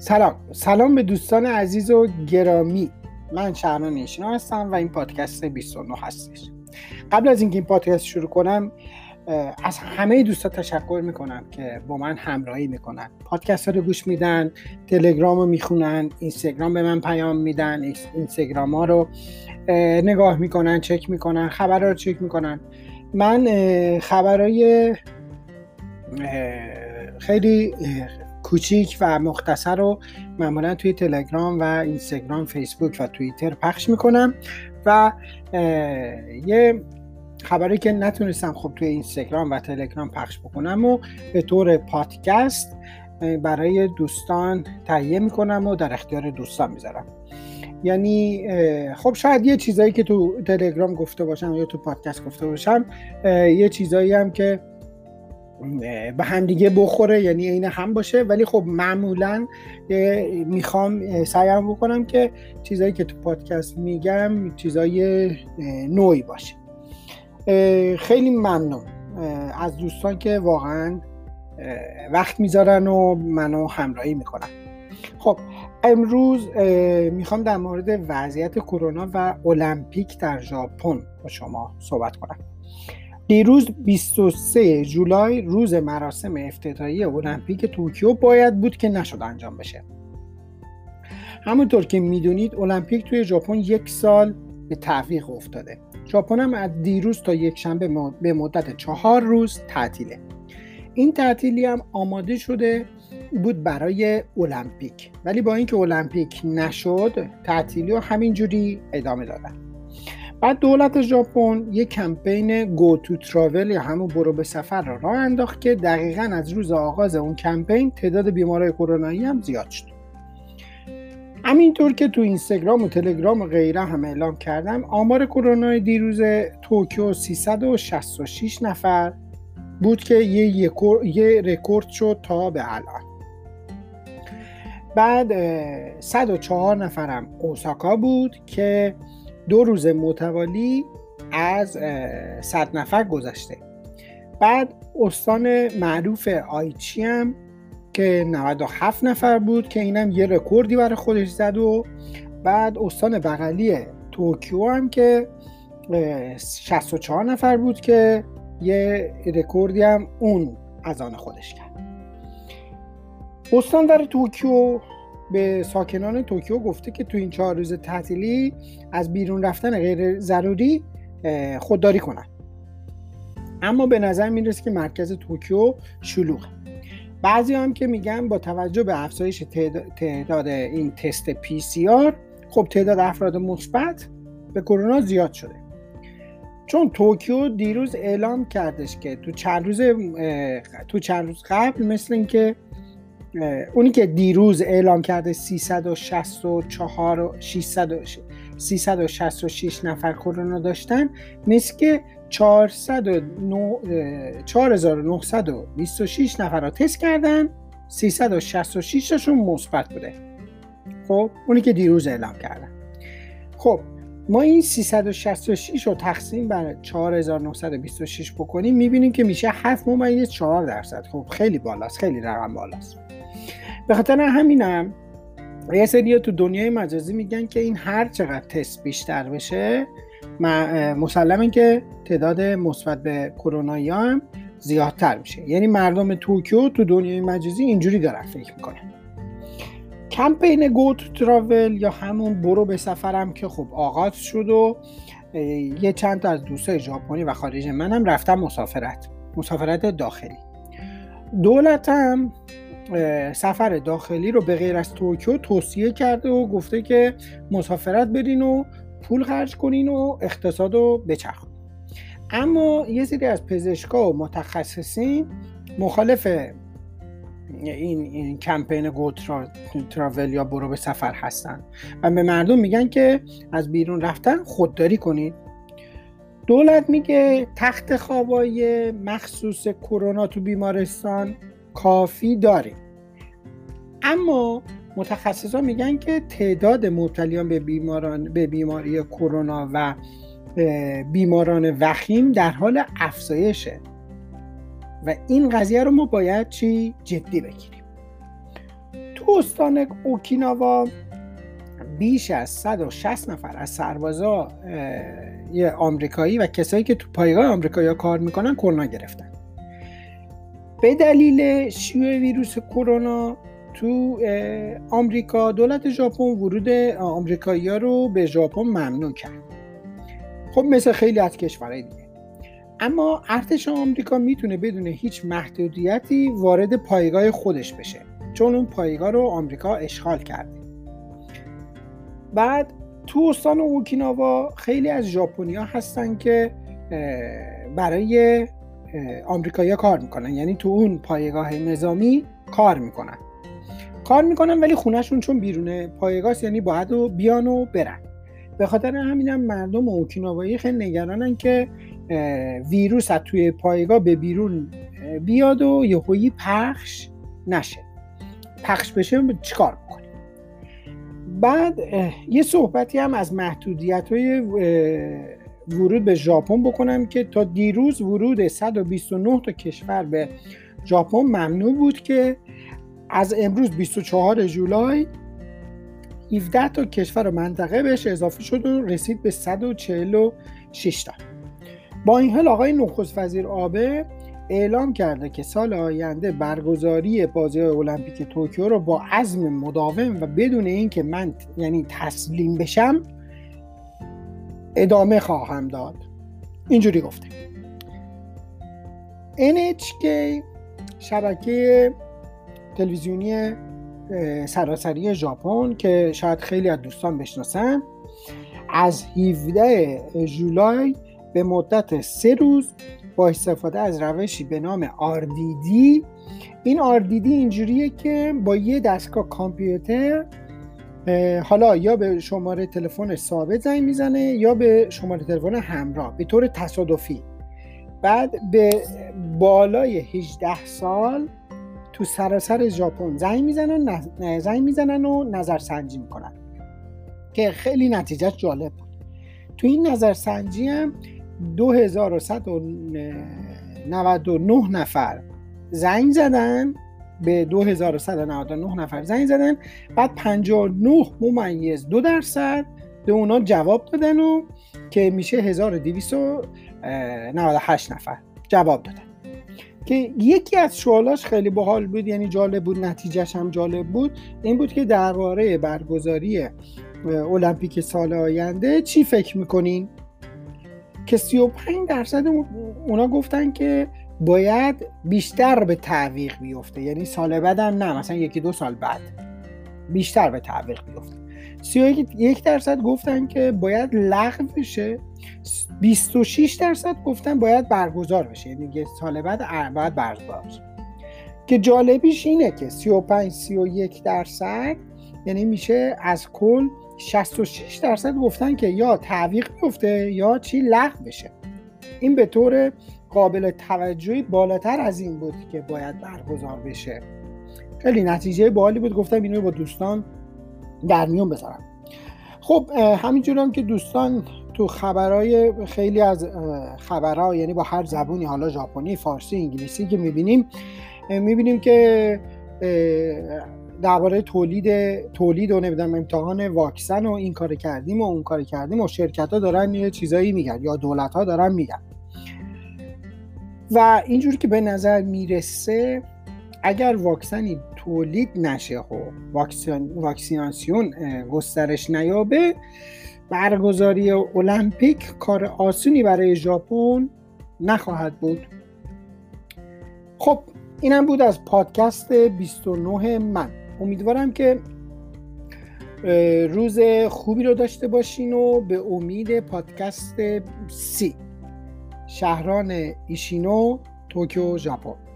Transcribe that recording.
سلام. سلام به دوستان عزیز و گرامی. من شهران نیشنا هستم و این پادکست 29 هستش. قبل از اینکه این پادکست شروع کنم از همه دوستان تشکر می‌کنم که با من همراهی می‌کنن. پادکست ها رو گوش میدن تلگرام رو می‌خونن اینستاگرام به من پیام میدن اینستاگرام ها رو نگاه می‌کنن چک می‌کنن خبر رو چک می‌کنن. من خبرهای خیلی کوچیک و مختصر رو معمولا توی تلگرام و اینستاگرام فیسبوک و توییتر پخش می‌کنم و یه خبری که نتونستم خب توی اینستاگرام و تلگرام پخش بکنم و به طور پادکست برای دوستان تهیه می‌کنم و در اختیار دوستان می‌ذارم. یعنی خب شاید یه چیزایی که تو تلگرام گفته باشم یا تو پادکست گفته باشم یه چیزایی هم که به همدیگه بخوره یعنی عین هم باشه. ولی خب معمولا می‌خوام سعیم بکنم که چیزایی که تو پادکست میگم چیزای نوعی باشه. خیلی ممنون. از دوستان که واقعا وقت می‌ذارن و منو همراهی می‌کنن. خب امروز می‌خوام در مورد وضعیت کرونا و المپیک در ژاپن با شما صحبت کنم. دیروز 23 جولای روز مراسم افتتاحیه المپیک توکیو باید بود که نشد انجام بشه. همونطور که می‌دونید المپیک توی ژاپن یک سال به تعویق افتاده. ژاپن هم از دیروز تا یک شنبه به مدت چهار روز تعطیله. این تعطیلی هم آماده شده بود برای المپیک. ولی با اینکه المپیک نشد تعطیلی رو همینجوری ادامه دادن. بعد دولت ژاپن یک کمپین Go To Travel یا همون برو به سفر را راه انداخت که دقیقا از روز آغاز اون کمپین تعداد بیمارای کرونایی هم زیاد شد. همینطور که تو اینستاگرام و تلگرام و غیره هم اعلام کردم آمار کرونا دیروز توکیو 366 نفر بود که یه, یه رکورد شد تا به الان. بعد 104 نفرم اوساکا بود که دو روز متوالی از 100 نفر گذشته. بعد استان معروف آیچی هم که 97 نفر بود که اینم یه رکوردی برای خودش زد و بعد استان بغلی توکیو هم که 64 نفر بود که یه رکوردی هم اون از آن خودش کرد. استاندار توکیو به ساکنان توکیو گفته که تو این چهار روز تعطیلی از بیرون رفتن غیر ضروری خودداری کنن. اما به نظر می‌رسه که مرکز توکیو شلوغه. بعضی هم که میگن با توجه به افزایش تعداد این تست PCR خب تعداد افراد مثبت به کرونا زیاد شده. چون توکیو دیروز اعلام کردش که تو چند روز تو چند روز قبل مثل اینکه اونی که دیروز اعلام کرده 364 366 نفر کرونا داشتن مثل که 4926 نفر را تست کردن 366 تاشون مثبت بوده. خب اونی که دیروز اعلام کردن خب ما این 366 رو تقسیم بر 4926 بکنیم می‌بینیم که میشه 7 ممیز 4 درصد. خب خیلی بالاست خیلی رقم بالاست. به خاطر همینم یه سری تو دنیای مجازی میگن که این هر چقدر تست بیشتر بشه مسلم که تعداد مثبت به کرونا هم زیادتر میشه. یعنی مردم توکیو تو دنیای مجازی اینجوری دارن فکر می‌کنن. کمپین گوت تراول یا همون برو به سفرم که خب آغاز شد و یه چند تا از دوستای ژاپنی و خارج منم رفتم مسافرت. مسافرت داخلی. دولتم سفر داخلی رو به غیر از توکیو توصیه کرده و گفته که مسافرت برین و پول خرج کنین و اقتصاد رو بچرخونین. اما یه سری از پزشکا و متخصصین مخالف این, این کمپین گو تراول یا برو به سفر هستن و به مردم میگن که از بیرون رفتن خودداری کنید دولت میگه تخت خوابای مخصوص کرونا تو بیمارستان کافی داریم. اما متخصصان میگن که تعداد مبتلیان به بیماران به بیماری کرونا و بیماران وخیم در حال افزایشه. و این قضیه رو ما باید چی؟ جدی بگیریم. تو استان اوکیناوا بیش از 160 نفر از سربازا آمریکایی و کسایی که تو پایگاه آمریکایی کار می‌کنن کرونا گرفتن. به دلیل شیوع ویروس کرونا تو آمریکا دولت ژاپن ورود آمریکایی ها رو به ژاپن ممنوع کرد. خب مثل خیلی از کشورهای دیگه. اما ارتش آمریکا می‌تونه بدون هیچ محدودیتی وارد پایگاه خودش بشه چون اون پایگاه رو آمریکا اشغال کرده. بعد تو استان اوکیناوا خیلی از ژاپنیا هستن که برای آمریکایی‌ها کار می‌کنن. یعنی تو اون پایگاه نظامی کار می‌کنن. کار می‌کنن ولی خونهشون چون بیرون پایگاه یعنی باید و بیان و برن. به خاطر همینم هم مردم اوکیناوایی خیلی نگرانن که ویروس از توی پایگاه به بیرون بیاد و یهویی پخش نشه. پخش بشه چیکار می‌کنه بعد یه صحبتی هم از محدودیت های ورود به ژاپن بکنم که تا دیروز ورود 129 تا کشور به ژاپن ممنوع بود که از امروز 24 جولای 17 تا کشور و منطقه بهش اضافه شد و رسید به 146 تا. با این حال آقای نخست وزیر آبه اعلام کرده که سال آینده برگزاری بازی المپیک توکیو رو با عزم مداوم و بدون اینکه من یعنی تسلیم بشم ادامه خواهم داد. اینجوری گفته NHK شبکه تلویزیونی سراسری ژاپن که شاید خیلی از دوستان بشناسن از 17 جولای به مدت سه روز با استفاده از روشی به نام RDD این RDD اینجوریه که با یه دستگاه کامپیوتر حالا یا به شماره تلفن ثابت زنگ می‌زنه یا به شماره تلفن همراه به طور تصادفی. بعد به بالای 18 سال تو سراسر ژاپن زنگ می‌زنن زنگ می‌زنن و نظرسنجی می‌کنن. که خیلی نتیجه جالب بود. تو این نظرسنجی هم 2199 نفر زنگ زدن به 2199 نفر زنگ زدن. بعد 59 ممیز دو درصد به اونا جواب دادن و که میشه 1298 نفر جواب دادن. که یکی از سوالاش خیلی باحال بود یعنی جالب بود نتیجهش هم جالب بود این بود که درباره برگزاری المپیک سال آینده چی فکر می‌کنین؟ که 35 درصد اونا گفتن که باید بیشتر به تعویق بیفته. یعنی سال بعد هم نه مثلا یکی دو سال بعد بیشتر به تعویق بیفته. 31 درصد گفتن که باید لغو بشه. 26 درصد گفتن باید برگزار بشه. یعنی سال بعد باید برگزار بشه. که جالبیش اینه که 35 31 درصد یعنی میشه از کل 66 درصد گفتن که یا تعویق بیفته یا چی لغو بشه. این به طور قابل توجهی بالاتر از این بود که باید برگزار بشه. خیلی نتیجه بالی بود. گفتم اینو با دوستان در میون بذارم. خب همینجور هم که دوستان تو خبرهای خیلی از خبرها یعنی با هر زبونی حالا ژاپنی فارسی انگلیسی که می‌بینیم می‌بینیم که درباره تولید تولید و نمی‌دونم امتحان واکسن و این کار کردیم و اون کار کردیم و شرکت ها دارن یه چیزایی میگن یا دولت ها دارن میگن. و اینجوری که به نظر می‌رسه اگر واکسنی تولید نشه خب واکسین، واکسیناسیون گسترش نیابه برگزاری المپیک کار آسونی برای ژاپن نخواهد بود. خب اینم بود از پادکست 29 من. امیدوارم که روز خوبی رو داشته باشین و به امید پادکست سی. شهران ایشینو توکیو ژاپن.